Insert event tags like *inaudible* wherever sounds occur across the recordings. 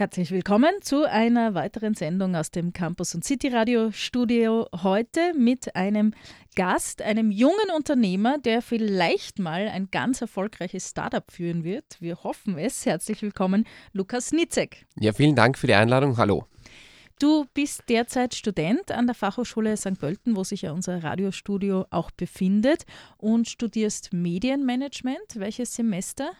Herzlich willkommen zu einer weiteren Sendung aus dem Campus und City Radio Studio. Heute mit einem Gast, einem jungen Unternehmer, der vielleicht mal ein ganz erfolgreiches Startup führen wird. Wir hoffen es. Herzlich willkommen, Lukas Nitzek. Ja, vielen Dank für die Einladung. Hallo. Du bist derzeit Student an der Fachhochschule St. Pölten, wo sich ja unser Radiostudio auch befindet und studierst Medienmanagement. Welches Semester?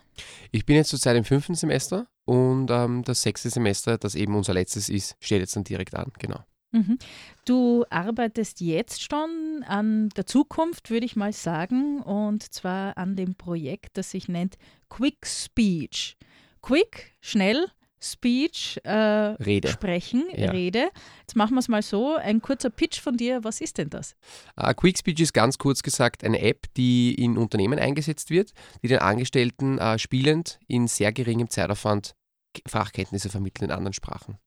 Ich bin jetzt zurzeit im fünften Semester und ähm, das sechste Semester, das eben unser letztes ist, steht jetzt dann direkt an, genau. Mhm. Du arbeitest jetzt schon an der Zukunft, würde ich mal sagen, und zwar an dem Projekt, das sich nennt Quick Speech. Quick, schnell, Speech, äh, Rede. sprechen, Ja. Rede. Jetzt machen wir es mal so. Ein kurzer Pitch von dir. Was ist denn das? Äh, Quick Speech ist ganz kurz gesagt eine App, die in Unternehmen eingesetzt wird, die den Angestellten äh, spielend in sehr geringem Zeitaufwand Fachkenntnisse vermitteln in anderen Sprachen.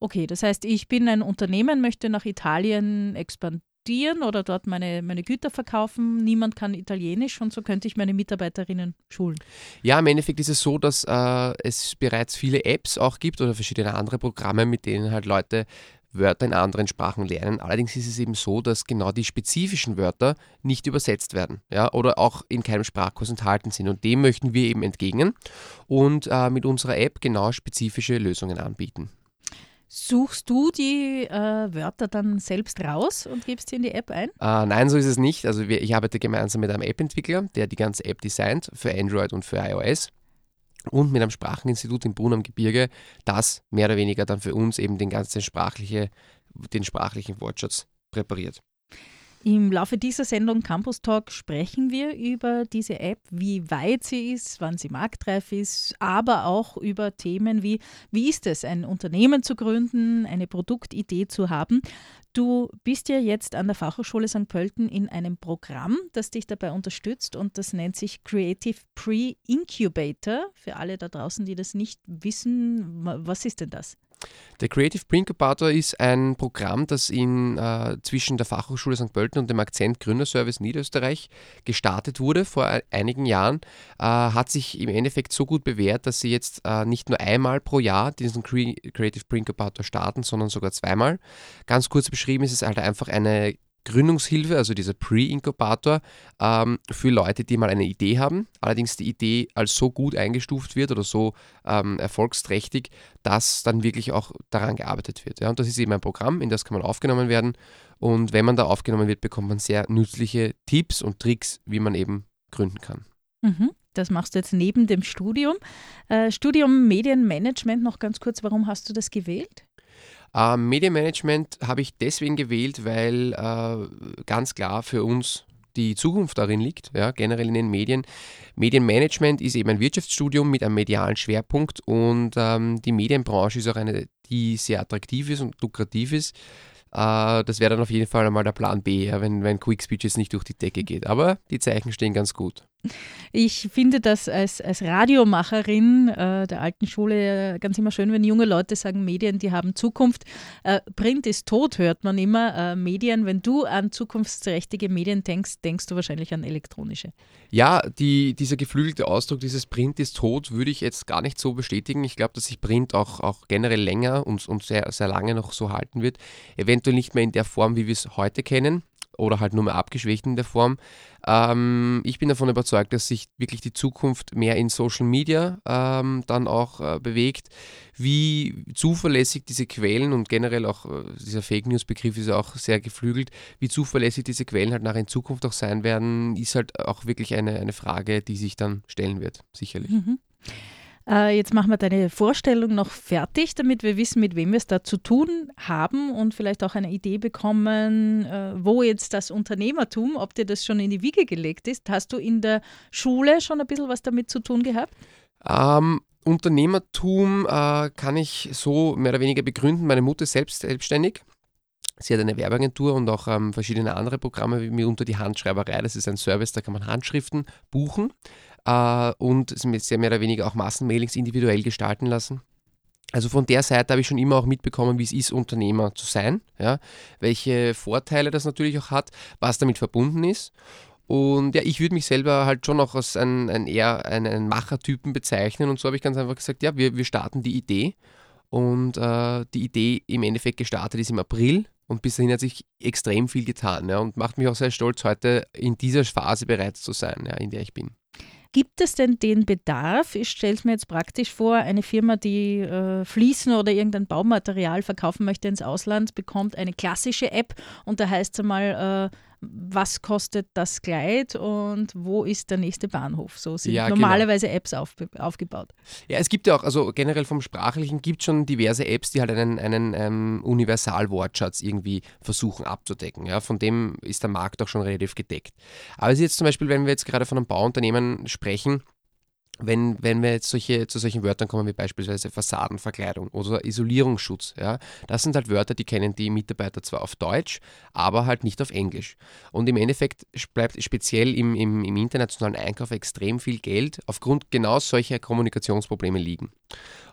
Okay, das heißt, ich bin ein Unternehmen, möchte nach Italien expandieren oder dort meine, meine Güter verkaufen. Niemand kann Italienisch und so könnte ich meine Mitarbeiterinnen schulen. Ja, im Endeffekt ist es so, dass äh, es bereits viele Apps auch gibt oder verschiedene andere Programme, mit denen halt Leute Wörter in anderen Sprachen lernen. Allerdings ist es eben so, dass genau die spezifischen Wörter nicht übersetzt werden ja, oder auch in keinem Sprachkurs enthalten sind. Und dem möchten wir eben entgegnen und äh, mit unserer App genau spezifische Lösungen anbieten. Suchst du die äh, Wörter dann selbst raus und gibst sie in die App ein? Äh, nein, so ist es nicht. Also wir, ich arbeite gemeinsam mit einem App-Entwickler, der die ganze App designt für Android und für iOS. Und mit einem Spracheninstitut in Brunn am Gebirge, das mehr oder weniger dann für uns eben den ganzen sprachliche, den sprachlichen Wortschatz präpariert. Im Laufe dieser Sendung Campus Talk sprechen wir über diese App, wie weit sie ist, wann sie marktreif ist, aber auch über Themen wie, wie ist es, ein Unternehmen zu gründen, eine Produktidee zu haben. Du bist ja jetzt an der Fachhochschule St. Pölten in einem Programm, das dich dabei unterstützt und das nennt sich Creative Pre-Incubator. Für alle da draußen, die das nicht wissen, wa- was ist denn das? Der Creative Pre-Incubator ist ein Programm, das in, äh, zwischen der Fachhochschule St. Pölten und dem Akzent Gründerservice Niederösterreich gestartet wurde vor einigen Jahren, äh, hat sich im Endeffekt so gut bewährt, dass sie jetzt äh, nicht nur einmal pro Jahr diesen Cre Creative Pre-Incubator starten, sondern sogar zweimal. Ganz kurz beschrieben ist es halt einfach eine Gründungshilfe, also dieser Pre-Inkubator, ähm, für Leute, die mal eine Idee haben, allerdings die Idee als so gut eingestuft wird oder so ähm, erfolgsträchtig, dass dann wirklich auch daran gearbeitet wird. Ja? Und das ist eben ein Programm, in das kann man aufgenommen werden. Und wenn man da aufgenommen wird, bekommt man sehr nützliche Tipps und Tricks, wie man eben gründen kann. Mhm. Das machst du jetzt neben dem Studium. Äh, Studium Medienmanagement, noch ganz kurz, warum hast du das gewählt? Ähm, Medienmanagement habe ich deswegen gewählt, weil äh, ganz klar für uns die Zukunft darin liegt, ja, generell in den Medien. Medienmanagement ist eben ein Wirtschaftsstudium mit einem medialen Schwerpunkt und ähm, die Medienbranche ist auch eine, die sehr attraktiv ist und lukrativ ist. Äh, das wäre dann auf jeden Fall einmal der Plan B, ja, wenn, wenn Quick Speech jetzt nicht durch die Decke geht. Aber die Zeichen stehen ganz gut. Ich finde das als, als Radiomacherin äh, der alten Schule ganz immer schön, wenn junge Leute sagen, Medien, die haben Zukunft. Äh, Print ist tot, hört man immer. Äh, Medien, wenn du an zukunftsträchtige Medien denkst, denkst du wahrscheinlich an elektronische. Ja, die, dieser geflügelte Ausdruck, dieses Print ist tot, würde ich jetzt gar nicht so bestätigen. Ich glaube, dass sich Print auch, auch generell länger und, und sehr, sehr lange noch so halten wird. Eventuell nicht mehr in der Form, wie wir es heute kennen oder halt nur mehr abgeschwächt in der Form. Ähm, ich bin davon überzeugt, dass sich wirklich die Zukunft mehr in Social Media ähm, dann auch äh, bewegt. Wie zuverlässig diese Quellen und generell auch äh, dieser Fake News Begriff ist ja auch sehr geflügelt, wie zuverlässig diese Quellen halt nachher in Zukunft auch sein werden, ist halt auch wirklich eine, eine Frage, die sich dann stellen wird, sicherlich. Mhm. Äh, jetzt machen wir deine Vorstellung noch fertig, damit wir wissen, mit wem wir es da zu tun haben und vielleicht auch eine Idee bekommen, äh, wo jetzt das Unternehmertum, ob dir das schon in die Wiege gelegt ist. Hast du in der Schule schon ein bisschen was damit zu tun gehabt? Ähm, Unternehmertum äh, kann ich so mehr oder weniger begründen. Meine Mutter ist selbst selbstständig. Sie hat eine Werbeagentur und auch ähm, verschiedene andere Programme, wie unter die Handschreiberei. Das ist ein Service, da kann man Handschriften buchen äh, und sehr mehr oder weniger auch Massenmailings individuell gestalten lassen. Also von der Seite habe ich schon immer auch mitbekommen, wie es ist, Unternehmer zu sein, ja? welche Vorteile das natürlich auch hat, was damit verbunden ist. Und ja, ich würde mich selber halt schon auch als ein, ein eher einen Machertypen bezeichnen und so habe ich ganz einfach gesagt, ja, wir, wir starten die Idee Und äh, die Idee im Endeffekt gestartet ist im April und bis dahin hat sich extrem viel getan ja, und macht mich auch sehr stolz, heute in dieser Phase bereits zu sein, ja, in der ich bin. Gibt es denn den Bedarf? Ich stelle es mir jetzt praktisch vor, eine Firma, die äh, Fliesen oder irgendein Baumaterial verkaufen möchte ins Ausland, bekommt eine klassische App und da heißt es einmal, äh, was kostet das Kleid und wo ist der nächste Bahnhof. So sind ja, genau. normalerweise genau. Apps auf, aufgebaut. Ja, es gibt ja auch, also generell vom Sprachlichen gibt es schon diverse Apps, die halt einen, einen ähm, Universalwortschatz irgendwie versuchen abzudecken. Ja, von dem ist der Markt auch schon relativ gedeckt. Aber es ist jetzt zum Beispiel, wenn wir jetzt gerade von einem Bauunternehmen sprechen, wenn, wenn wir jetzt solche, zu solchen Wörtern kommen wie beispielsweise Fassadenverkleidung oder Isolierungsschutz, ja, das sind halt Wörter, die kennen die Mitarbeiter zwar auf Deutsch, aber halt nicht auf Englisch. Und im Endeffekt bleibt speziell im, im, im internationalen Einkauf extrem viel Geld aufgrund genau solcher Kommunikationsprobleme liegen.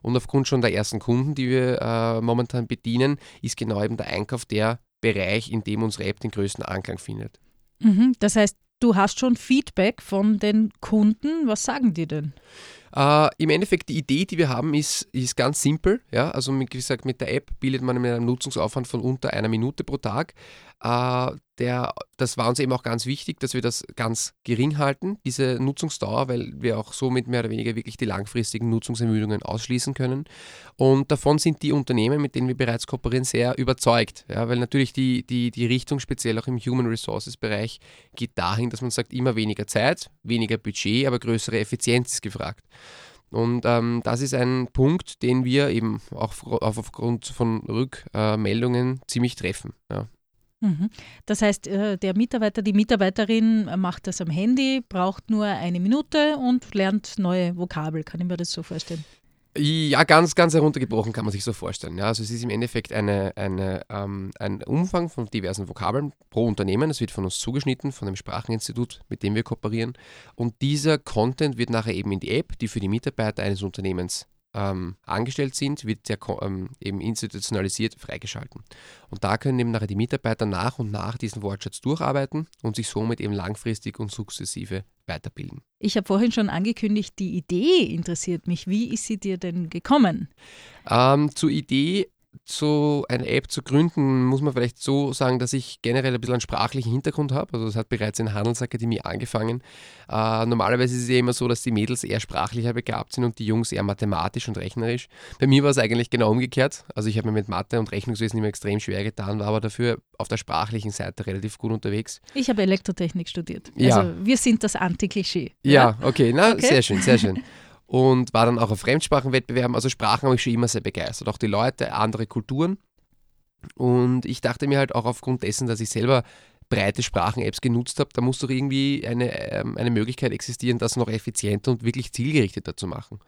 Und aufgrund schon der ersten Kunden, die wir äh, momentan bedienen, ist genau eben der Einkauf der Bereich, in dem unsere App den größten Anklang findet. Mhm, das heißt, Du hast schon Feedback von den Kunden. Was sagen die denn? Äh, Im Endeffekt, die Idee, die wir haben, ist, ist ganz simpel. Ja? Also, wie gesagt, mit der App bildet man einen Nutzungsaufwand von unter einer Minute pro Tag. Äh, der, das war uns eben auch ganz wichtig, dass wir das ganz gering halten, diese Nutzungsdauer, weil wir auch somit mehr oder weniger wirklich die langfristigen Nutzungsermüdungen ausschließen können. Und davon sind die Unternehmen, mit denen wir bereits kooperieren, sehr überzeugt. Ja, weil natürlich die, die, die Richtung, speziell auch im Human Resources Bereich, geht dahin, dass man sagt, immer weniger Zeit, weniger Budget, aber größere Effizienz ist gefragt. Und ähm, das ist ein Punkt, den wir eben auch aufgrund von Rückmeldungen ziemlich treffen. Ja. Mhm. Das heißt, äh, der Mitarbeiter, die Mitarbeiterin macht das am Handy, braucht nur eine Minute und lernt neue Vokabel. Kann ich mir das so vorstellen? Ja, ganz, ganz heruntergebrochen kann man sich so vorstellen. Ja, also es ist im Endeffekt eine, eine, ähm, ein Umfang von diversen Vokabeln pro Unternehmen. Das wird von uns zugeschnitten, von dem Spracheninstitut, mit dem wir kooperieren. Und dieser Content wird nachher eben in die App, die für die Mitarbeiter eines Unternehmens ähm, angestellt sind, wird der ähm, eben institutionalisiert freigeschalten. Und da können eben nachher die Mitarbeiter nach und nach diesen Wortschatz durcharbeiten und sich somit eben langfristig und sukzessive weiterbilden. Ich habe vorhin schon angekündigt, die Idee interessiert mich. Wie ist sie dir denn gekommen? Ähm, zur Idee so eine App zu gründen, muss man vielleicht so sagen, dass ich generell ein bisschen einen sprachlichen Hintergrund habe. Also das hat bereits in der Handelsakademie angefangen. Äh, normalerweise ist es ja immer so, dass die Mädels eher sprachlicher begabt sind und die Jungs eher mathematisch und rechnerisch. Bei mir war es eigentlich genau umgekehrt. Also ich habe mir mit Mathe und Rechnungswesen immer extrem schwer getan, war aber dafür auf der sprachlichen Seite relativ gut unterwegs. Ich habe Elektrotechnik studiert. Ja. Also wir sind das Anti-Klischee. Ja, ja, okay, na, okay. sehr schön, sehr schön. *laughs* und war dann auch auf Fremdsprachenwettbewerben. Also Sprachen habe ich schon immer sehr begeistert, auch die Leute, andere Kulturen. Und ich dachte mir halt auch aufgrund dessen, dass ich selber breite Sprachen-Apps genutzt habe, da muss doch irgendwie eine, ähm, eine Möglichkeit existieren, das noch effizienter und wirklich zielgerichteter zu machen.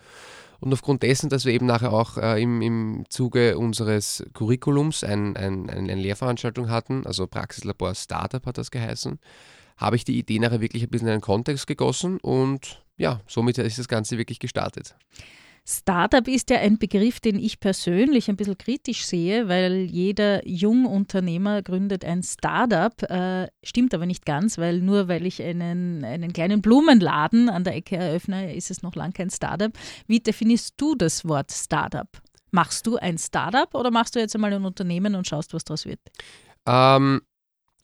Und aufgrund dessen, dass wir eben nachher auch äh, im, im Zuge unseres Curriculums ein, ein, ein, eine Lehrveranstaltung hatten, also Praxislabor Startup hat das geheißen, habe ich die Idee nachher wirklich ein bisschen in einen Kontext gegossen und ja, somit ist das Ganze wirklich gestartet. Startup ist ja ein Begriff, den ich persönlich ein bisschen kritisch sehe, weil jeder Jungunternehmer gründet ein Startup. Äh, stimmt aber nicht ganz, weil nur weil ich einen, einen kleinen Blumenladen an der Ecke eröffne, ist es noch lang kein Startup. Wie definierst du das Wort Startup? Machst du ein Startup oder machst du jetzt einmal ein Unternehmen und schaust, was daraus wird? Ähm,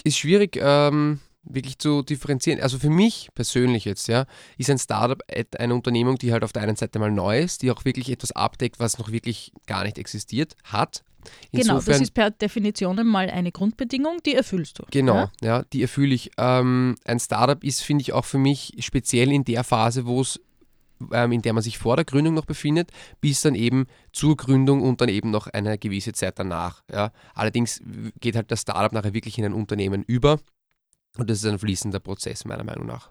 ist schwierig. Ähm wirklich zu differenzieren. Also für mich persönlich jetzt, ja, ist ein Startup eine Unternehmung, die halt auf der einen Seite mal neu ist, die auch wirklich etwas abdeckt, was noch wirklich gar nicht existiert hat. Insofern, genau, das ist per Definition mal eine Grundbedingung, die erfüllst du. Genau, ja, ja die erfülle ich. Ähm, ein Startup ist, finde ich, auch für mich speziell in der Phase, wo es ähm, in der man sich vor der Gründung noch befindet, bis dann eben zur Gründung und dann eben noch eine gewisse Zeit danach. Ja. Allerdings geht halt das Startup nachher wirklich in ein Unternehmen über und das ist ein fließender Prozess, meiner Meinung nach.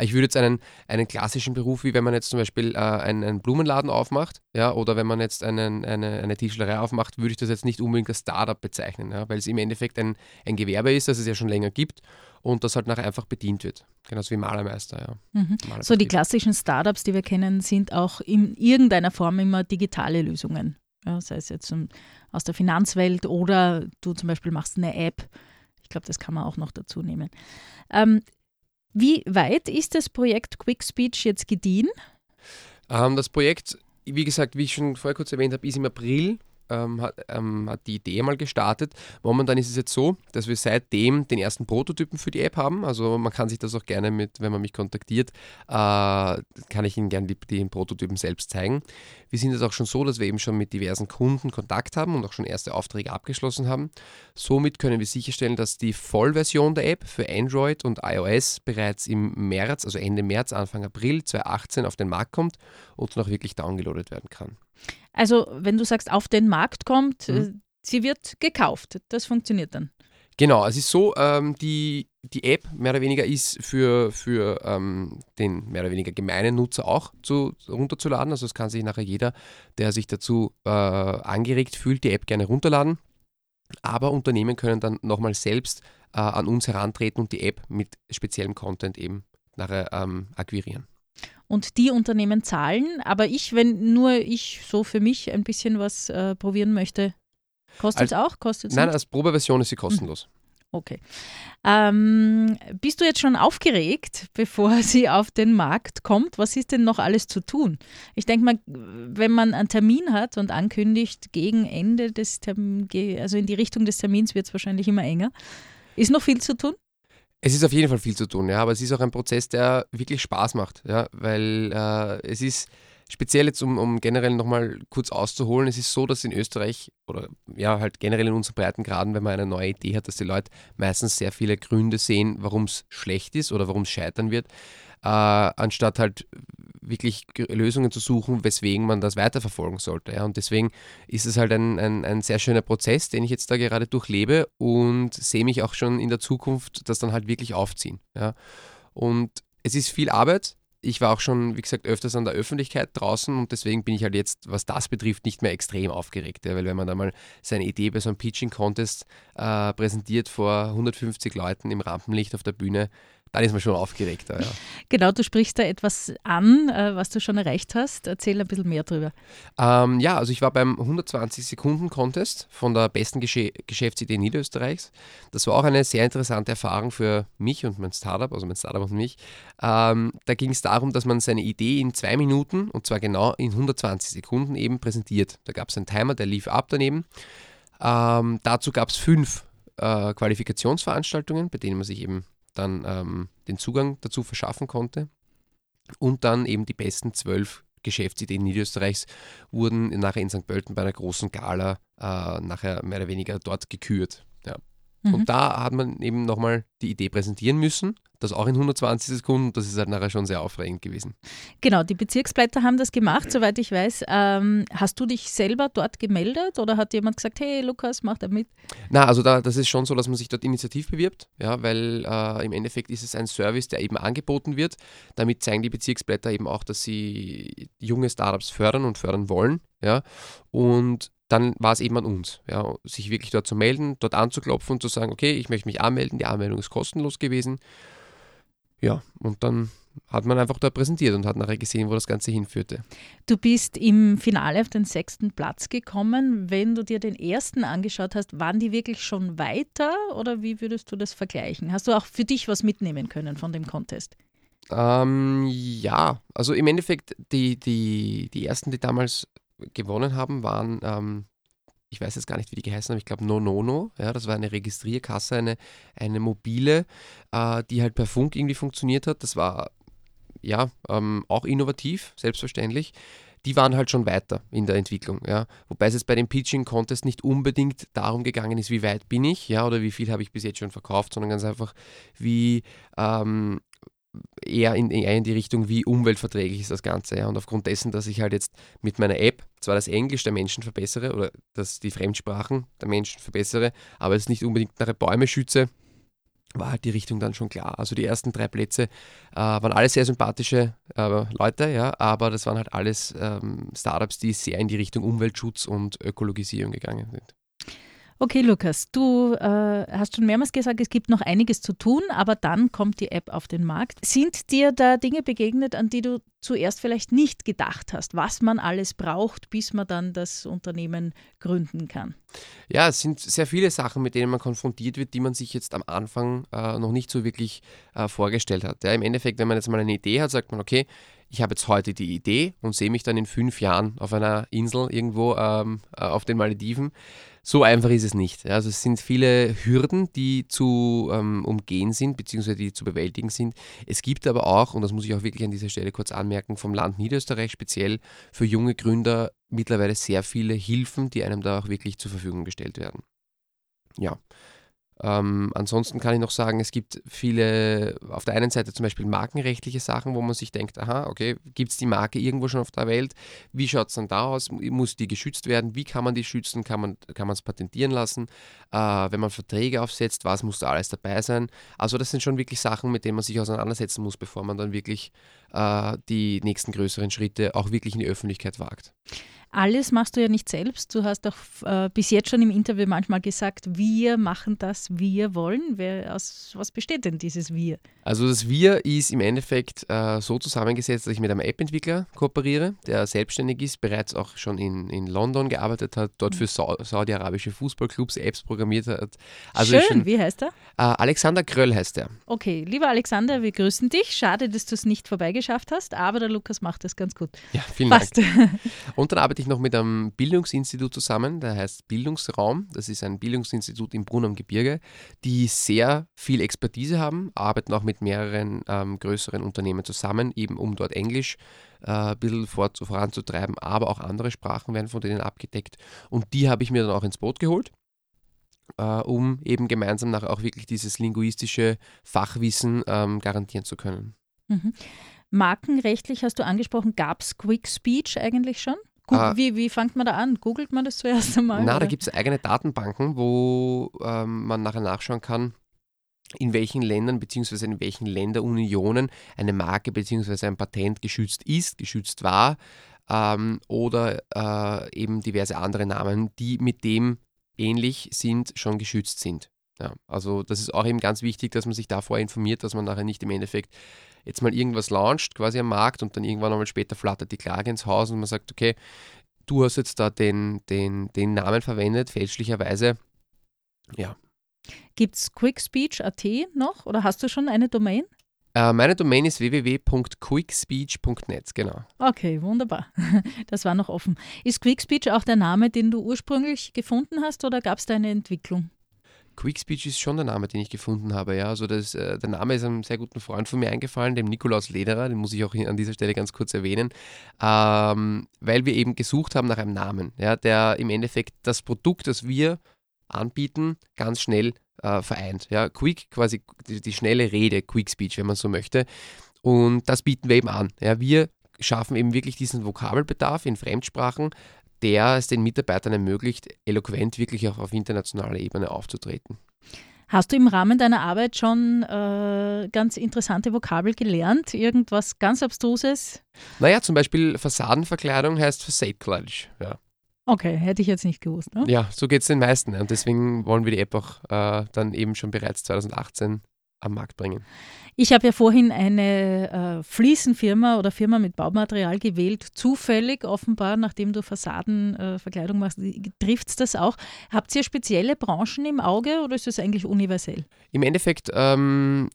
Ich würde jetzt einen, einen klassischen Beruf, wie wenn man jetzt zum Beispiel äh, einen, einen, Blumenladen aufmacht, ja, oder wenn man jetzt einen, eine, eine Tischlerei aufmacht, würde ich das jetzt nicht unbedingt als Startup bezeichnen, ja, weil es im Endeffekt ein, ein Gewerbe ist, das es ja schon länger gibt und das halt nachher einfach bedient wird. Genauso wie Malermeister, ja. Mhm. So die klassischen Startups, die wir kennen, sind auch in irgendeiner Form immer digitale Lösungen. Ja, sei es jetzt aus der Finanzwelt oder du zum Beispiel machst eine App, glaube, das kann man auch noch dazu nehmen. Ähm, wie weit ist das Projekt Quick Speech jetzt gediehen? Ähm, das Projekt wie gesagt, wie ich schon vorher kurz erwähnt habe, ist im April ähm, hat, ähm, hat, die Idee mal gestartet. Momentan ist es jetzt so, dass wir seitdem den ersten Prototypen für die App haben. Also man kann sich das auch gerne mit, wenn man mich kontaktiert, äh, kann ich Ihnen gerne die, den Prototypen selbst zeigen. Wir sind jetzt auch schon so, dass wir eben schon mit diversen Kunden Kontakt haben und auch schon erste Aufträge abgeschlossen haben. Somit können wir sicherstellen, dass die Vollversion der App für Android und iOS bereits im März, also Ende März, Anfang April 2018 auf den Markt kommt und noch wirklich downgeloadet werden kann. Also, wenn du sagst, auf den Markt kommt, mhm. Äh, sie wird gekauft. Das funktioniert dann. Genau, es ist so, ähm, die, die App mehr oder weniger ist für, für ähm, den mehr oder weniger gemeinen Nutzer auch zu, runterzuladen. Also es kann sich nachher jeder, der sich dazu äh, angeregt fühlt, die App gerne runterladen. Aber Unternehmen können dann nochmal selbst äh, an uns herantreten und die App mit speziellem Content eben nachher ähm, akquirieren und die Unternehmen zahlen. Aber ich, wenn nur ich so für mich ein bisschen was äh, probieren möchte, kostet es auch? Kostet's nein, nicht? als Probeversion ist sie kostenlos. Hm. Okay. Ähm, bist du jetzt schon aufgeregt, bevor sie auf den Markt kommt? Was ist denn noch alles zu tun? Ich denke mal, wenn man einen Termin hat und ankündigt, gegen Ende des Termins, also in die Richtung des Termins wird es wahrscheinlich immer enger. Ist noch viel zu tun? Es ist auf jeden Fall viel zu tun, ja, aber es ist auch ein Prozess, der wirklich Spaß macht, ja, weil äh, es ist speziell jetzt, um, um generell nochmal kurz auszuholen, es ist so, dass in Österreich oder ja, halt generell in unseren Breitengraden, wenn man eine neue Idee hat, dass die Leute meistens sehr viele Gründe sehen, warum es schlecht ist oder warum es scheitern wird, äh, anstatt halt wirklich Lösungen zu suchen, weswegen man das weiterverfolgen sollte. Ja. Und deswegen ist es halt ein, ein, ein, sehr schöner Prozess, den ich jetzt da gerade durchlebe und sehe mich auch schon in der Zukunft das dann halt wirklich aufziehen. Ja. Und es ist viel Arbeit. Ich war auch schon, wie gesagt, öfters an der Öffentlichkeit draußen und deswegen bin ich halt jetzt, was das betrifft, nicht mehr extrem aufgeregt. Ja, weil wenn man da mal seine Idee bei so einem Pitching-Contest äh, präsentiert vor 150 Leuten im Rampenlicht auf der Bühne, dann ist man schon aufgeregter. Ja. Genau, du sprichst da etwas an, äh, was du schon erreicht hast. Erzähl ein bisschen mehr drüber. Ähm, ja, also ich war beim 120-Sekunden-Contest von der besten Gesch Geschäftsidee Niederösterreichs. Das war auch eine sehr interessante Erfahrung für mich und mein Startup, also mein Startup und mich. Ähm, da ging es darum, dass man seine Idee in zwei Minuten, und zwar genau in 120 Sekunden eben präsentiert. Da gab es einen Timer, der lief ab daneben. Ähm, dazu gab es fünf äh, Qualifikationsveranstaltungen, bei denen man sich eben dann ähm, den Zugang dazu verschaffen konnte. Und dann eben die besten zwölf Geschäftsideen Niederösterreichs wurden nachher in St. Pölten bei einer großen Gala äh, nachher mehr oder weniger dort gekürt. Mhm. Und da hat man eben nochmal die Idee präsentieren müssen. Das auch in 120 Sekunden. Das ist halt nachher schon sehr aufregend gewesen. Genau, die Bezirksblätter haben das gemacht, soweit ich weiß. Ähm, hast du dich selber dort gemeldet oder hat jemand gesagt, hey Lukas, mach da mit? Na, also da, das ist schon so, dass man sich dort initiativ bewirbt, ja, weil äh, im Endeffekt ist es ein Service, der eben angeboten wird. Damit zeigen die Bezirksblätter eben auch, dass sie junge Startups fördern und fördern wollen. Ja, und dann war es eben an uns, ja, sich wirklich dort zu melden, dort anzuklopfen und zu sagen, okay, ich möchte mich anmelden, die Anmeldung ist kostenlos gewesen. Ja, und dann hat man einfach da präsentiert und hat nachher gesehen, wo das Ganze hinführte. Du bist im Finale auf den sechsten Platz gekommen. Wenn du dir den ersten angeschaut hast, waren die wirklich schon weiter oder wie würdest du das vergleichen? Hast du auch für dich was mitnehmen können von dem Contest? Ähm, ja, also im Endeffekt, die, die, die ersten, die damals gewonnen haben, waren, ähm, ich weiß jetzt gar nicht, wie die geheißen haben, ich glaube Nonono, ja, das war eine Registrierkasse, eine, eine mobile, äh, die halt per Funk irgendwie funktioniert hat. Das war ja ähm, auch innovativ, selbstverständlich. Die waren halt schon weiter in der Entwicklung, ja. Wobei es jetzt bei dem Pitching Contest nicht unbedingt darum gegangen ist, wie weit bin ich, ja, oder wie viel habe ich bis jetzt schon verkauft, sondern ganz einfach, wie ähm, eher in, eher in die Richtung, wie umweltverträglich ist das Ganze. Ja? Und aufgrund dessen, dass ich halt jetzt mit meiner App zwar das Englisch der Menschen verbessere oder dass die Fremdsprachen der Menschen verbessere, aber jetzt nicht unbedingt nach Bäume schütze, war halt die Richtung dann schon klar. Also die ersten drei Plätze äh, waren alles sehr sympathische äh, Leute, ja, aber das waren halt alles ähm, Startups, die sehr in die Richtung Umweltschutz und Ökologisierung gegangen sind. Okay, Lukas, du äh, hast schon mehrmals gesagt, es gibt noch einiges zu tun, aber dann kommt die App auf den Markt. Sind dir da Dinge begegnet, an die du zuerst vielleicht nicht gedacht hast, was man alles braucht, bis man dann das Unternehmen gründen kann? Ja, es sind sehr viele Sachen, mit denen man konfrontiert wird, die man sich jetzt am Anfang äh, noch nicht so wirklich äh, vorgestellt hat. Ja, Im Endeffekt, wenn man jetzt mal eine Idee hat, sagt man, okay, ich habe jetzt heute die Idee und sehe mich dann in fünf Jahren auf einer Insel irgendwo ähm, äh, auf den Malediven. So einfach ist es nicht. Also es sind viele Hürden, die zu ähm, umgehen sind, beziehungsweise die zu bewältigen sind. Es gibt aber auch, und das muss ich auch wirklich an dieser Stelle kurz anmerken, vom Land Niederösterreich speziell für junge Gründer mittlerweile sehr viele Hilfen, die einem da auch wirklich zur Verfügung gestellt werden. Ja, ähm, ansonsten kann ich noch sagen, es gibt viele, auf der einen Seite zum Beispiel markenrechtliche Sachen, wo man sich denkt, aha, okay, gibt es die Marke irgendwo schon auf der Welt? Wie schaut es dann da aus? Muss die geschützt werden? Wie kann man die schützen? Kann man es kann patentieren lassen? Äh, wenn man Verträge aufsetzt, was muss da alles dabei sein? Also das sind schon wirklich Sachen, mit denen man sich auseinandersetzen muss, bevor man dann wirklich äh, die nächsten größeren Schritte auch wirklich in die Öffentlichkeit wagt. Alles machst du ja nicht selbst. Du hast auch äh, bis jetzt schon im Interview manchmal gesagt, wir machen das, wir wollen. Wer, aus was besteht denn dieses Wir? Also das Wir ist im Endeffekt äh, so zusammengesetzt, dass ich mit einem App-Entwickler kooperiere, der selbstständig ist, bereits auch schon in, in London gearbeitet hat, dort für Sa saudi-arabische Fußballclubs Apps programmiert hat. Also Schön, schon, wie heißt er? Äh, Alexander Kröll heißt er. Okay, lieber Alexander, wir grüßen dich. Schade, dass du es nicht vorbeigeschafft hast, aber der Lukas macht das ganz gut. Ja, vielen Passt. Dank. *laughs* Und dann arbeite ich noch mit einem Bildungsinstitut zusammen, der heißt Bildungsraum. Das ist ein Bildungsinstitut im Brunn am Gebirge, die sehr viel Expertise haben, arbeiten auch mit mehreren ähm, größeren Unternehmen zusammen, eben um dort Englisch äh, ein bisschen vor, voranzutreiben, aber auch andere Sprachen werden von denen abgedeckt. Und die habe ich mir dann auch ins Boot geholt. Uh, um eben gemeinsam nachher auch wirklich dieses linguistische Fachwissen ähm, garantieren zu können. Mhm. Markenrechtlich hast du angesprochen, gab es Quick Speech eigentlich schon? Uh, wie, wie fängt man da an? Googelt man das zuerst einmal? Na, da gibt es eigene Datenbanken, wo ähm, man nachher nachschauen kann, in welchen Ländern bzw. in welchen Länderunionen eine Marke bzw. ein Patent geschützt ist, geschützt war ähm, oder äh, eben diverse andere Namen, die mit dem ähnlich sind, schon geschützt sind. Ja, also das ist auch eben ganz wichtig, dass man sich davor informiert, dass man nachher nicht im Endeffekt jetzt mal irgendwas launcht, quasi am Markt und dann irgendwann einmal später flattert die Klage ins Haus und man sagt, okay, du hast jetzt da den, den, den Namen verwendet, fälschlicherweise. Ja. Gibt es QuickSpeech.at noch oder hast du schon eine Domain? Äh, meine Domain ist www.quickspeech.net, genau. Okay, wunderbar. *laughs* Das war noch offen. Ist QuickSpeech auch der Name, den du ursprünglich gefunden hast oder gab es da eine Entwicklung? Quickspeech ist schon der Name, den ich gefunden habe. Ja, also das, äh, der Name ist einem sehr guten Freund von mir eingefallen, dem Nikolaus Lederer, den muss ich auch an dieser Stelle ganz kurz erwähnen, ähm, weil wir eben gesucht haben nach einem Namen, ja, der im Endeffekt das Produkt, das wir anbieten, ganz schnell äh, vereint. Ja, Quick, quasi die, die schnelle Rede, Quick Speech, wenn man so möchte. Und das bieten wir eben an. Ja, wir schaffen eben wirklich diesen Vokabelbedarf in Fremdsprachen, der es den Mitarbeitern ermöglicht, eloquent wirklich auch auf internationaler Ebene aufzutreten. Hast du im Rahmen deiner Arbeit schon äh, ganz interessante Vokabel gelernt? Irgendwas ganz Abstruses? Naja, zum Beispiel Fassadenverkleidung heißt Facade Clutch. Ja. Okay, hätte ich jetzt nicht gewusst. Ne? Ja, so geht es den meisten. Und deswegen wollen wir die App auch äh, dann eben schon bereits 2018 am Markt bringen. Ich habe ja vorhin eine äh, Fliesenfirma oder Firma mit Baumaterial gewählt, zufällig offenbar, nachdem du Fassadenverkleidung äh, machst. Trifft es das auch? Habt ihr spezielle Branchen im Auge oder ist das eigentlich universell? Im Endeffekt ähm,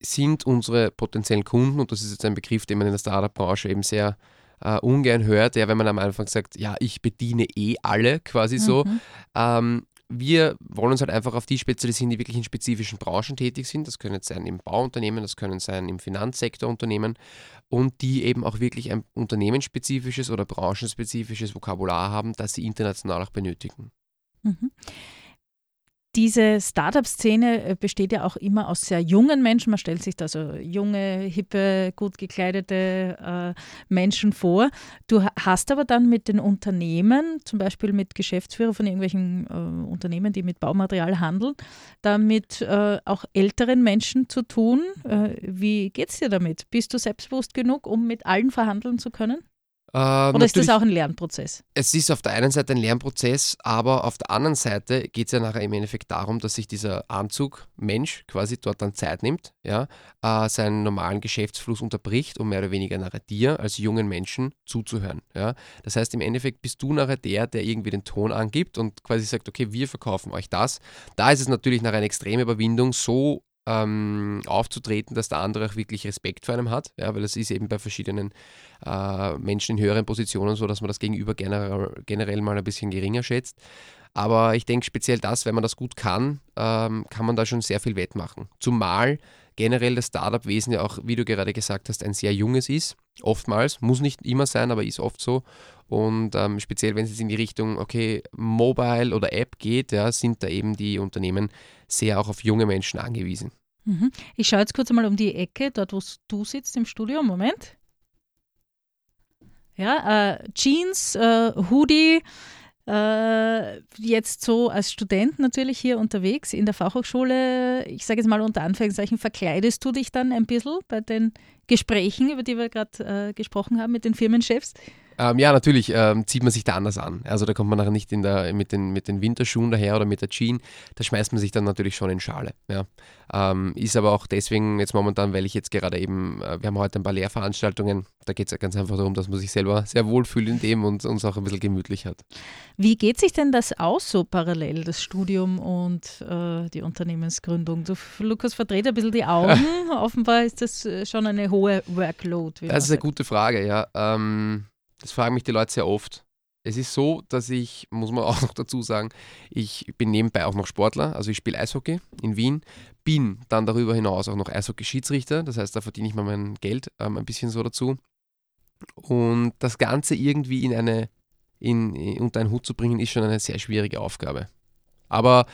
sind unsere potenziellen Kunden, und das ist jetzt ein Begriff, den man in der Startup-Branche eben sehr äh, ungern hört, ja, wenn man am Anfang sagt, ja, ich bediene eh alle, quasi mhm. so. Ähm, wir wollen uns halt einfach auf die spezialisieren, die wirklich in spezifischen Branchen tätig sind. Das können sein im Bauunternehmen, das können sein im Finanzsektor Unternehmen und die eben auch wirklich ein unternehmensspezifisches oder branchenspezifisches Vokabular haben, das sie international auch benötigen. Mhm. Diese Startup-Szene äh, besteht ja auch immer aus sehr jungen Menschen. Man stellt sich da so junge, hippe, gut gekleidete äh, Menschen vor. Du hast aber dann mit den Unternehmen, zum Beispiel mit Geschäftsführern von irgendwelchen äh, Unternehmen, die mit Baumaterial handeln, damit äh, auch älteren Menschen zu tun. Äh, wie geht es dir damit? Bist du selbstbewusst genug, um mit allen verhandeln zu können? Äh, Oder ist das auch ein Lernprozess? Es ist auf der einen Seite ein Lernprozess, aber auf der anderen Seite geht es ja nachher im Endeffekt darum, dass sich dieser Anzug Mensch quasi dort dann Zeit nimmt, ja, äh, seinen normalen Geschäftsfluss unterbricht, um mehr oder weniger nachher dir als jungen Menschen zuzuhören. Ja. Das heißt, im Endeffekt bist du nachher der, der irgendwie den Ton angibt und quasi sagt, okay, wir verkaufen euch das. Da ist es natürlich nach einer extremen Überwindung, so ähm, aufzutreten, dass der andere auch wirklich Respekt vor einem hat, ja, weil es ist eben bei verschiedenen äh, Menschen in höheren Positionen so, dass man das Gegenüber generell, generell mal ein bisschen geringer schätzt. Aber ich denke speziell das, wenn man das gut kann, ähm, kann man da schon sehr viel wettmachen. Zumal generell das Startup-Wesen ja auch, wie du gerade gesagt hast, ein sehr junges ist. Oftmals, muss nicht immer sein, aber ist oft so. Und ähm, speziell, wenn es jetzt in die Richtung, okay, Mobile oder App geht, ja, sind da eben die Unternehmen sehr auch auf junge Menschen angewiesen. Mhm. Ich schaue jetzt kurz einmal um die Ecke, dort wo du sitzt im Studio. Moment. Ja, äh, Jeans, äh, Hoodie, äh, jetzt so als Student natürlich hier unterwegs in der Fachhochschule, ich sage jetzt mal unter Anführungszeichen, verkleidest du dich dann ein bisschen bei den Gesprächen, über die wir gerade äh, gesprochen haben mit den Firmenchefs? Ähm, ja, natürlich ähm, zieht man sich da anders an. Also da kommt man nachher nicht in der, mit, den, mit den Winterschuhen daher oder mit der Jeans. Da schmeißt man sich dann natürlich schon in Schale. Ja. Ähm, ist aber auch deswegen jetzt momentan, weil ich jetzt gerade eben, äh, wir haben heute ein paar Lehrveranstaltungen, da geht es ja ganz einfach darum, dass man sich selber sehr wohl fühlt in dem und uns auch ein bisschen gemütlich hat. Wie geht sich denn das aus, so parallel, das Studium und äh, die Unternehmensgründung? Du, Lukas, verdreht ein bisschen die Augen. *laughs* Offenbar ist das äh, schon eine hohe Workload. Das ist eine gute Frage, ja. Ähm, das fragen mich die Leute sehr oft. Es ist so, dass ich, muss man *laughs* auch noch dazu sagen, ich bin nebenbei auch noch Sportler, also ich spiele Eishockey in Wien, bin dann darüber hinaus auch noch Eishockey-Schiedsrichter, das heißt, da verdiene ich mal mein Geld ähm, ein bisschen so dazu. Und das Ganze irgendwie in eine, in, in, unter einen Hut zu bringen, ist schon eine sehr schwierige Aufgabe. Aber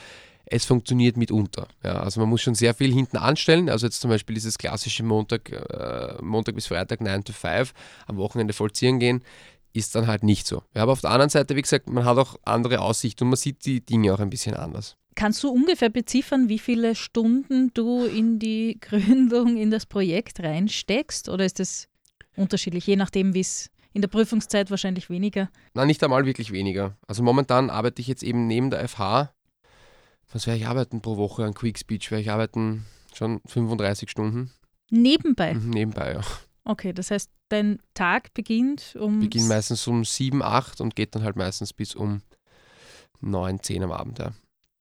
es funktioniert mitunter. Ja, also man muss schon sehr viel hinten anstellen. Also jetzt zum Beispiel dieses klassische Montag, äh, Montag bis Freitag 9 to 5 am Wochenende vollziehen gehen, ist dann halt nicht so. Ja, aber auf der anderen Seite, wie gesagt, man hat auch andere Aussichten und man sieht die Dinge auch ein bisschen anders. Kannst du ungefähr beziffern, wie viele Stunden du in die *laughs* Gründung, in das Projekt reinsteckst? Oder ist das unterschiedlich, je nachdem, wie es in der Prüfungszeit wahrscheinlich weniger? Nein, nicht einmal wirklich weniger. Also momentan arbeite ich jetzt eben neben der FH was werde ich arbeiten pro Woche an Quick Speech? Werde ich arbeiten schon 35 Stunden. Nebenbei? Mhm, nebenbei, ja. Okay, das heißt, dein Tag beginnt um. Beginnt meistens um 7, 8 und geht dann halt meistens bis um 9, 10 am Abend, ja.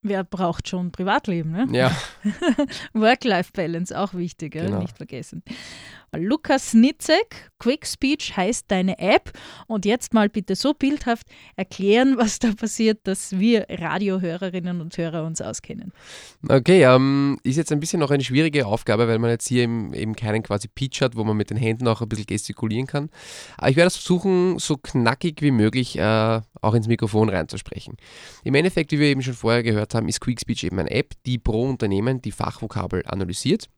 Wer braucht schon Privatleben, ne? Ja. *laughs* Work-Life-Balance, auch wichtig, genau. nicht vergessen. Lukas Nitzek, Quick Speech heißt deine App. Und jetzt mal bitte so bildhaft erklären, *laughs* was da passiert, dass wir Radiohörerinnen und Hörer uns auskennen. Okay, ähm, ist jetzt ein bisschen noch eine schwierige Aufgabe, weil man jetzt hier eben, eben keinen quasi Pitch hat, wo man mit den Händen auch ein bisschen gestikulieren kann. Aber ich werde es versuchen, so knackig wie möglich äh, auch ins Mikrofon reinzusprechen. Im Endeffekt, wie wir eben schon vorher gehört haben, ist Quick Speech eben eine App, die pro Unternehmen die Fachvokabel analysiert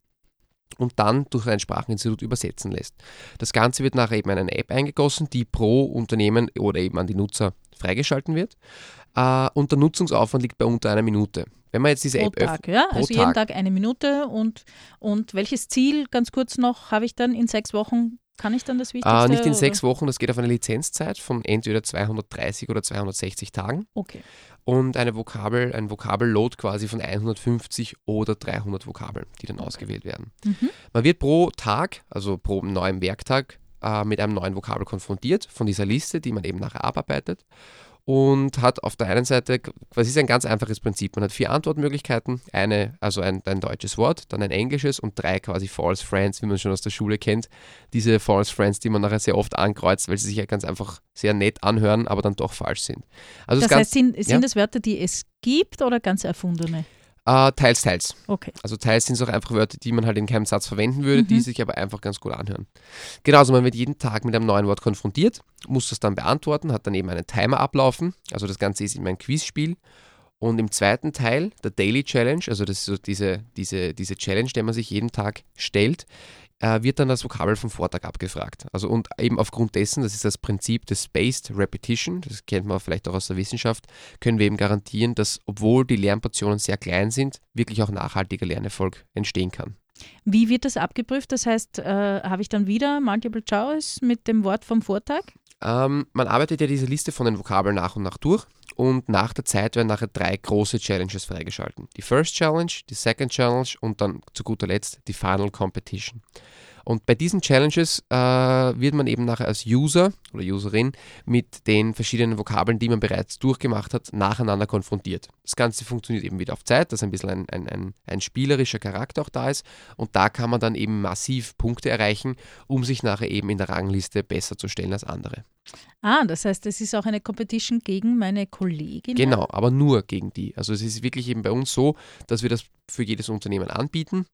und dann durch ein Spracheninstitut übersetzen lässt. Das Ganze wird nachher eben in eine App eingegossen, die pro Unternehmen oder eben an die Nutzer freigeschalten wird. Äh, und der Nutzungsaufwand liegt bei unter einer Minute. Wenn man jetzt diese pro App öffnet. Ja? Also Tag. jeden Tag eine Minute und, und welches Ziel, ganz kurz noch, habe ich dann in sechs Wochen kann ich dann das Wichtigste? Äh, nicht in sechs Wochen, das geht auf eine Lizenzzeit von entweder 230 oder 260 Tagen. Okay. Und eine Vokabel, ein Vokabelload quasi von 150 oder 300 Vokabeln, die dann ausgewählt werden. Mhm. Man wird pro Tag, also pro neuen Werktag, äh, mit einem neuen Vokabel konfrontiert von dieser Liste, die man eben nachher abarbeitet und hat auf der einen Seite, was ist ein ganz einfaches Prinzip, man hat vier Antwortmöglichkeiten, eine, also ein, ein deutsches Wort, dann ein englisches und drei quasi False Friends, wie man schon aus der Schule kennt. Diese False Friends, die man nachher sehr oft ankreuzt, weil sie sich ja ganz einfach sehr nett anhören, aber dann doch falsch sind. Also das, das heißt, sind, sind ja? das Wörter, die es gibt oder ganz erfundene? Uh, teils, teils. Okay. Also teils sind es auch einfach Wörter, die man halt in keinem Satz verwenden würde, mhm. die sich aber einfach ganz gut anhören. Genau, also man wird jeden Tag mit einem neuen Wort konfrontiert, muss das dann beantworten, hat dann eben einen Timer ablaufen. Also das Ganze ist eben ein Quizspiel. Und im zweiten Teil, der Daily Challenge, also das ist so diese, diese, diese Challenge, der man sich jeden Tag stellt, äh, wird dann das Vokabel vom Vortag abgefragt. Also und eben aufgrund dessen, das ist das Prinzip des Spaced Repetition, das kennt man vielleicht auch aus der Wissenschaft, können wir eben garantieren, dass obwohl die Lernportionen sehr klein sind, wirklich auch nachhaltiger Lernerfolg entstehen kann. Wie wird das abgeprüft? Das heißt, äh, habe ich dann wieder Multiple Choice mit dem Wort vom Vortag? Ähm, man arbeitet ja diese Liste von den Vokabeln nach und nach durch und nach der Zeit werden nachher drei große Challenges freigeschalten. Die First Challenge, die Second Challenge und dann zu guter Letzt die Final Competition. Und bei diesen Challenges äh, wird man eben nachher als User oder Userin mit den verschiedenen Vokabeln, die man bereits durchgemacht hat, nacheinander konfrontiert. Das Ganze funktioniert eben wieder auf Zeit, dass ein bisschen ein, ein, ein, ein spielerischer Charakter auch da ist. Und da kann man dann eben massiv Punkte erreichen, um sich nachher eben in der Rangliste besser zu stellen als andere. Ah, das heißt, es ist auch eine Competition gegen meine Kollegin. Genau, aber nur gegen die. Also es ist wirklich eben bei uns so, dass wir das für jedes Unternehmen anbieten.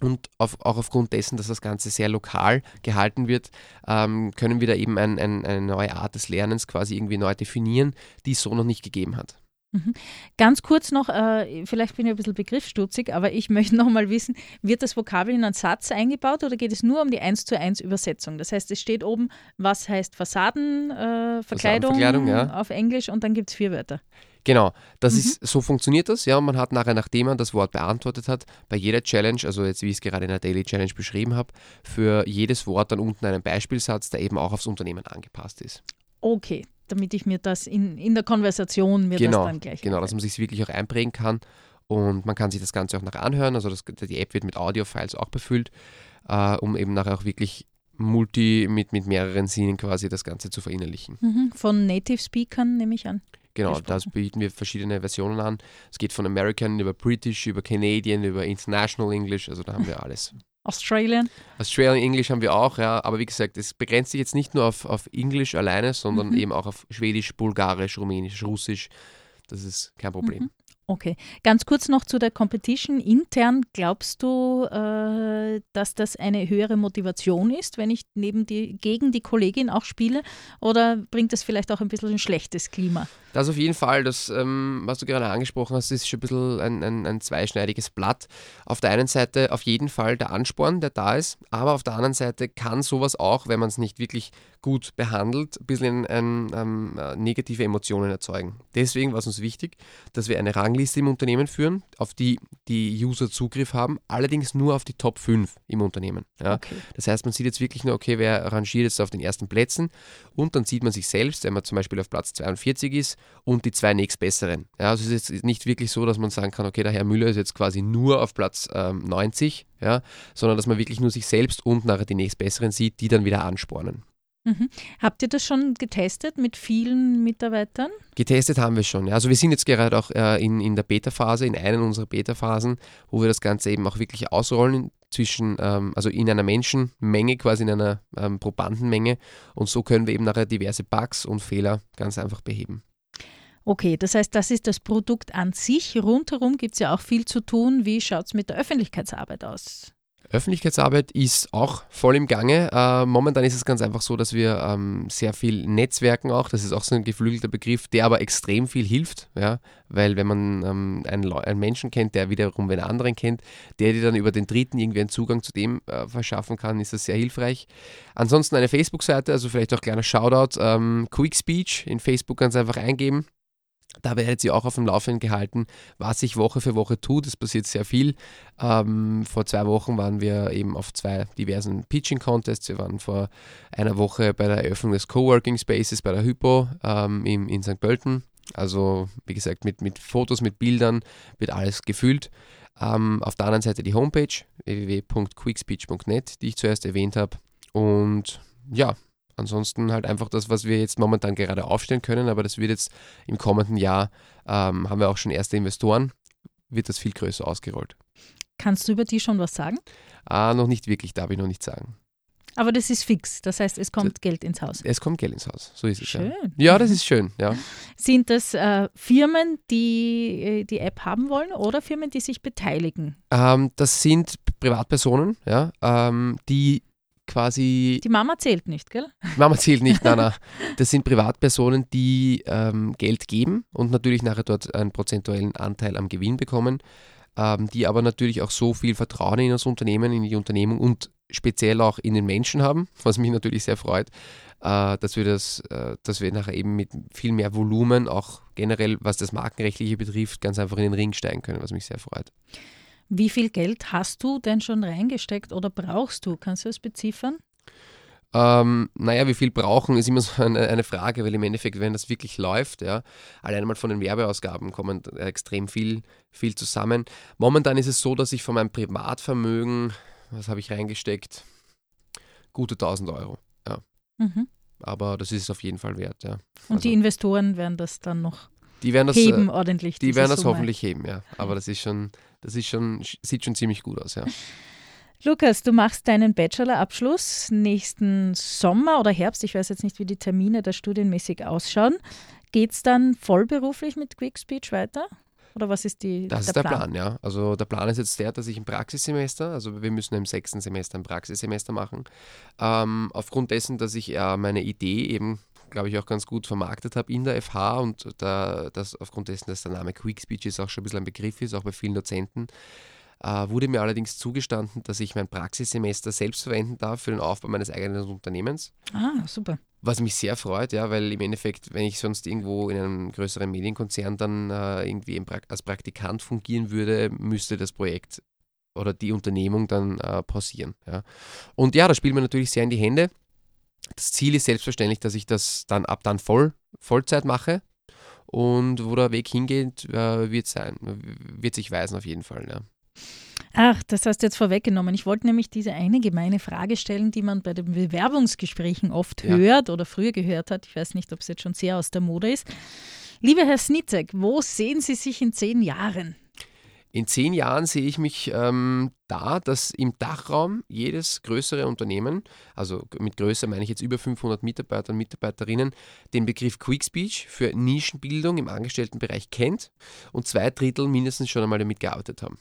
Und auf, auch aufgrund dessen, dass das Ganze sehr lokal gehalten wird, ähm, können wir da eben ein, ein, eine neue Art des Lernens quasi irgendwie neu definieren, die es so noch nicht gegeben hat. Mhm. Ganz kurz noch, äh, vielleicht bin ich ein bisschen begriffsstutzig, aber ich *laughs* möchte noch mal wissen, wird das Vokabel in einen Satz eingebaut oder geht es nur um die 1 zu 1 Übersetzung? Das heißt, es steht oben, was heißt Fassadenverkleidung äh, ja. auf Englisch und dann gibt es vier Wörter. Genau, das mhm. ist, so funktioniert das, ja. Man hat nachher, nachdem man das Wort beantwortet hat, bei jeder Challenge, also jetzt wie ich es gerade in der Daily Challenge beschrieben habe, für jedes Wort dann unten einen Beispielsatz, der eben auch aufs Unternehmen angepasst ist. Okay, damit ich mir das in, in der Konversation mir genau, das dann gleich. Genau, dass man sich wirklich auch einprägen kann und man kann sich das Ganze auch nachher anhören. Also das, die App wird mit Audio-Files auch befüllt, äh, um eben nachher auch wirklich multi mit, mit mehreren Sinnen quasi das Ganze zu verinnerlichen. Mhm, von Native Speakern nehme ich an. Genau, da bieten wir verschiedene Versionen an. Es geht von American über British, über Canadian, über International English, also da haben wir alles. *laughs* Australian? Australian English haben wir auch, ja. Aber wie gesagt, es begrenzt sich jetzt nicht nur auf, auf Englisch alleine, sondern mhm. eben auch auf Schwedisch, Bulgarisch, Rumänisch, Russisch. Das ist kein Problem. Mhm. Okay, ganz kurz noch zu der Competition. Intern glaubst du, äh, dass das eine höhere Motivation ist, wenn ich neben die, gegen die Kollegin auch spiele? Oder bringt das vielleicht auch ein bisschen ein schlechtes Klima? Das auf jeden Fall. Das, ähm, was du gerade angesprochen hast, ist schon ein bisschen ein, ein, ein, zweischneidiges Blatt. Auf der einen Seite auf jeden Fall der Ansporn, der da ist, aber auf der anderen Seite kann sowas auch, wenn man es nicht wirklich gut behandelt, ein bisschen ähm, äh, negative Emotionen erzeugen. Deswegen war es uns wichtig, dass wir eine Rangliste im Unternehmen führen, auf die die User Zugriff haben, allerdings nur auf die Top 5 im Unternehmen. Ja. Okay. Das heißt, man sieht jetzt wirklich nur, okay, wer rangiert jetzt auf den ersten Plätzen und dann sieht man sich selbst, wenn man zum Beispiel auf Platz 42 ist und die zwei nächstbesseren. Ja, also es ist nicht wirklich so, dass man sagen kann, okay, der Herr Müller ist jetzt quasi nur auf Platz ähm, 90, ja, sondern dass man wirklich nur sich selbst und nachher die nächstbesseren sieht, die dann wieder anspornen. Mhm. Habt ihr das schon getestet mit vielen Mitarbeitern? Getestet haben wir schon. Ja. Also wir sind jetzt gerade auch äh, in, in der Beta-Phase, in einer unserer Beta-Phasen, wo wir das Ganze eben auch wirklich ausrollen zwischen, ähm, also in einer Menschenmenge, quasi in einer ähm, Probandenmenge. Und so können wir eben nachher diverse Bugs und Fehler ganz einfach beheben. Okay, das heißt, das ist das Produkt an sich. Rundherum gibt es ja auch viel zu tun. Wie schaut es mit der Öffentlichkeitsarbeit aus? Öffentlichkeitsarbeit ist auch voll im Gange. Äh, momentan ist es ganz einfach so, dass wir ähm, sehr viel Netzwerken auch, das ist auch so ein geflügelter Begriff, der aber extrem viel hilft, ja? weil wenn man ähm, einen, einen, Menschen kennt, der wiederum einen anderen kennt, der dir dann über den Dritten irgendwie einen Zugang zu dem äh, verschaffen kann, ist das sehr hilfreich. Ansonsten eine Facebook-Seite, also vielleicht auch kleiner Shoutout, ähm, Quick Speech in Facebook ganz einfach eingeben da werdet ihr auch auf dem Laufenden gehalten, was sich Woche für Woche tut. Es passiert sehr viel. Ähm, vor zwei Wochen waren wir eben auf zwei diversen Pitching-Contests. Wir waren vor einer Woche bei der Eröffnung des Coworking Spaces bei der Hypo ähm, in, in St. Pölten. Also, wie gesagt, mit, mit Fotos, mit Bildern wird alles gefüllt. Ähm, auf der anderen Seite die Homepage www.quickspeech.net, die ich zuerst erwähnt habe. Und ja, Ansonsten halt einfach das, was wir jetzt momentan gerade aufstellen können, aber das wird jetzt im kommenden Jahr, ähm, haben wir auch schon erste Investoren, wird das viel größer ausgerollt. Kannst du über die schon was sagen? Ah, noch nicht wirklich, darf ich noch nicht sagen. Aber das ist fix, das heißt, es kommt das, Geld ins Haus. Es kommt Geld ins Haus, so ist es. Schön. Ja, ja das ist schön, ja. *laughs* Sind das äh, Firmen, die äh, die App haben wollen oder Firmen, die sich beteiligen? Ähm, das sind Privatpersonen, ja, ähm, die quasi. Die Mama zählt nicht, gell? Mama zählt nicht, nein, nein. Das sind Privatpersonen, die ähm, Geld geben und natürlich nachher dort einen prozentuellen Anteil am Gewinn bekommen, ähm, die aber natürlich auch so viel Vertrauen in das Unternehmen, in die Unternehmung und speziell auch in den Menschen haben, was mich natürlich sehr freut, äh, dass wir das, äh, dass wir nachher eben mit viel mehr Volumen, auch generell was das Markenrechtliche betrifft, ganz einfach in den Ring steigen können, was mich sehr freut. Wie viel Geld hast du denn schon reingesteckt oder brauchst du? Kannst du das beziffern? Ähm, naja, wie viel brauchen, ist immer so eine, eine, Frage, weil im Endeffekt, wenn das wirklich läuft, ja, allein mal von den Werbeausgaben kommen extrem viel, viel zusammen. Momentan ist es so, dass ich von meinem Privatvermögen, was habe ich reingesteckt? gute 1000 Euro. Ja. Mhm. Aber das ist es auf jeden Fall wert. Ja. Und Also- die Investoren werden das dann noch Die werden das, heben, äh, ordentlich. die werden das Summe. hoffentlich heben, ja. Aber das ist schon, das ist schon, sieht schon ziemlich gut aus, ja. Lukas, du machst deinen Bachelorabschluss nächsten Sommer oder Herbst. Ich weiß jetzt nicht, wie die Termine da studienmäßig ausschauen. Geht es dann vollberuflich mit Quick Speech weiter? Oder was ist die, Das ist der Plan. ja. Also der Plan ist jetzt der, dass ich im Praxissemester, also wir müssen im sechsten Semester ein Praxissemester machen, ähm, aufgrund dessen, dass ich äh, meine Idee eben, glaube ich, auch ganz gut vermarktet habe in der FH und da, das aufgrund dessen, dass der Name Quick Speech ist auch schon ein bisschen ein Begriff ist, auch bei vielen Dozenten, äh, wurde mir allerdings zugestanden, dass ich mein Praxissemester selbst verwenden darf für den Aufbau meines eigenen Unternehmens. Ah, super. Was mich sehr freut, ja, weil im Endeffekt, wenn ich sonst irgendwo in einem größeren Medienkonzern dann äh, irgendwie im Prak als Praktikant fungieren würde, müsste das Projekt oder die Unternehmung dann äh, pausieren. Ja. Und ja, das spielt mir natürlich sehr in die Hände. Das Ziel ist selbstverständlich, dass ich das dann ab dann voll, Vollzeit mache. Und wo der Weg hingeht, äh, wird sein, wird sich weisen auf jeden Fall. Ja. Ach, das hast du jetzt vorweggenommen. Ich wollte nämlich diese eine gemeine Frage stellen, die man bei den Bewerbungsgesprächen oft Ja. hört oder früher gehört hat. Ich weiß nicht, ob es jetzt schon sehr aus der Mode ist. Lieber Herr Snitzek, wo sehen Sie sich in zehn Jahren? In zehn Jahren sehe ich mich ähm, da, dass im Dachraum jedes größere Unternehmen, also mit Größe meine ich jetzt über 500 Mitarbeiter und Mitarbeiterinnen, den Begriff Quick Speech für Nischenbildung im Angestelltenbereich kennt und zwei Drittel mindestens schon einmal damit gearbeitet haben.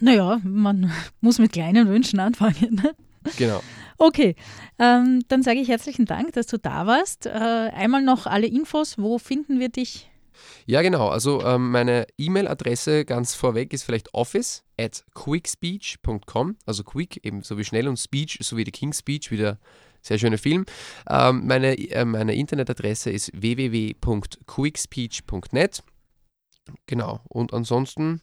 Naja, man *laughs* muss mit kleinen Wünschen anfangen. Ne? Genau. Okay, ähm, dann sage ich herzlichen Dank, dass du da warst. Äh, einmal noch alle Infos. Wo finden wir dich? Ja, genau. Also ähm, meine E-Mail-Adresse ganz vorweg ist vielleicht office at quickspeech.com. Also quick, eben so wie schnell und speech, so wie die King's Speech, wie der sehr schöne Film. Ähm, meine, äh, meine Internetadresse ist www.quickspeech.net. Genau. Und ansonsten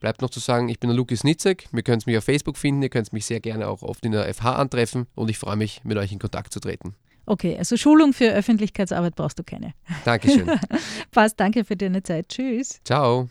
bleibt noch zu sagen, ich bin der Lukas Nitzek. Wir können mich auf Facebook finden. Ihr könnt mich sehr gerne auch oft in der FH antreffen und ich freue mich, mit euch in Kontakt zu treten. Okay, also Schulung für Öffentlichkeitsarbeit brauchst du keine. Dankeschön. *laughs* Passt, danke für deine Zeit. Tschüss. Ciao.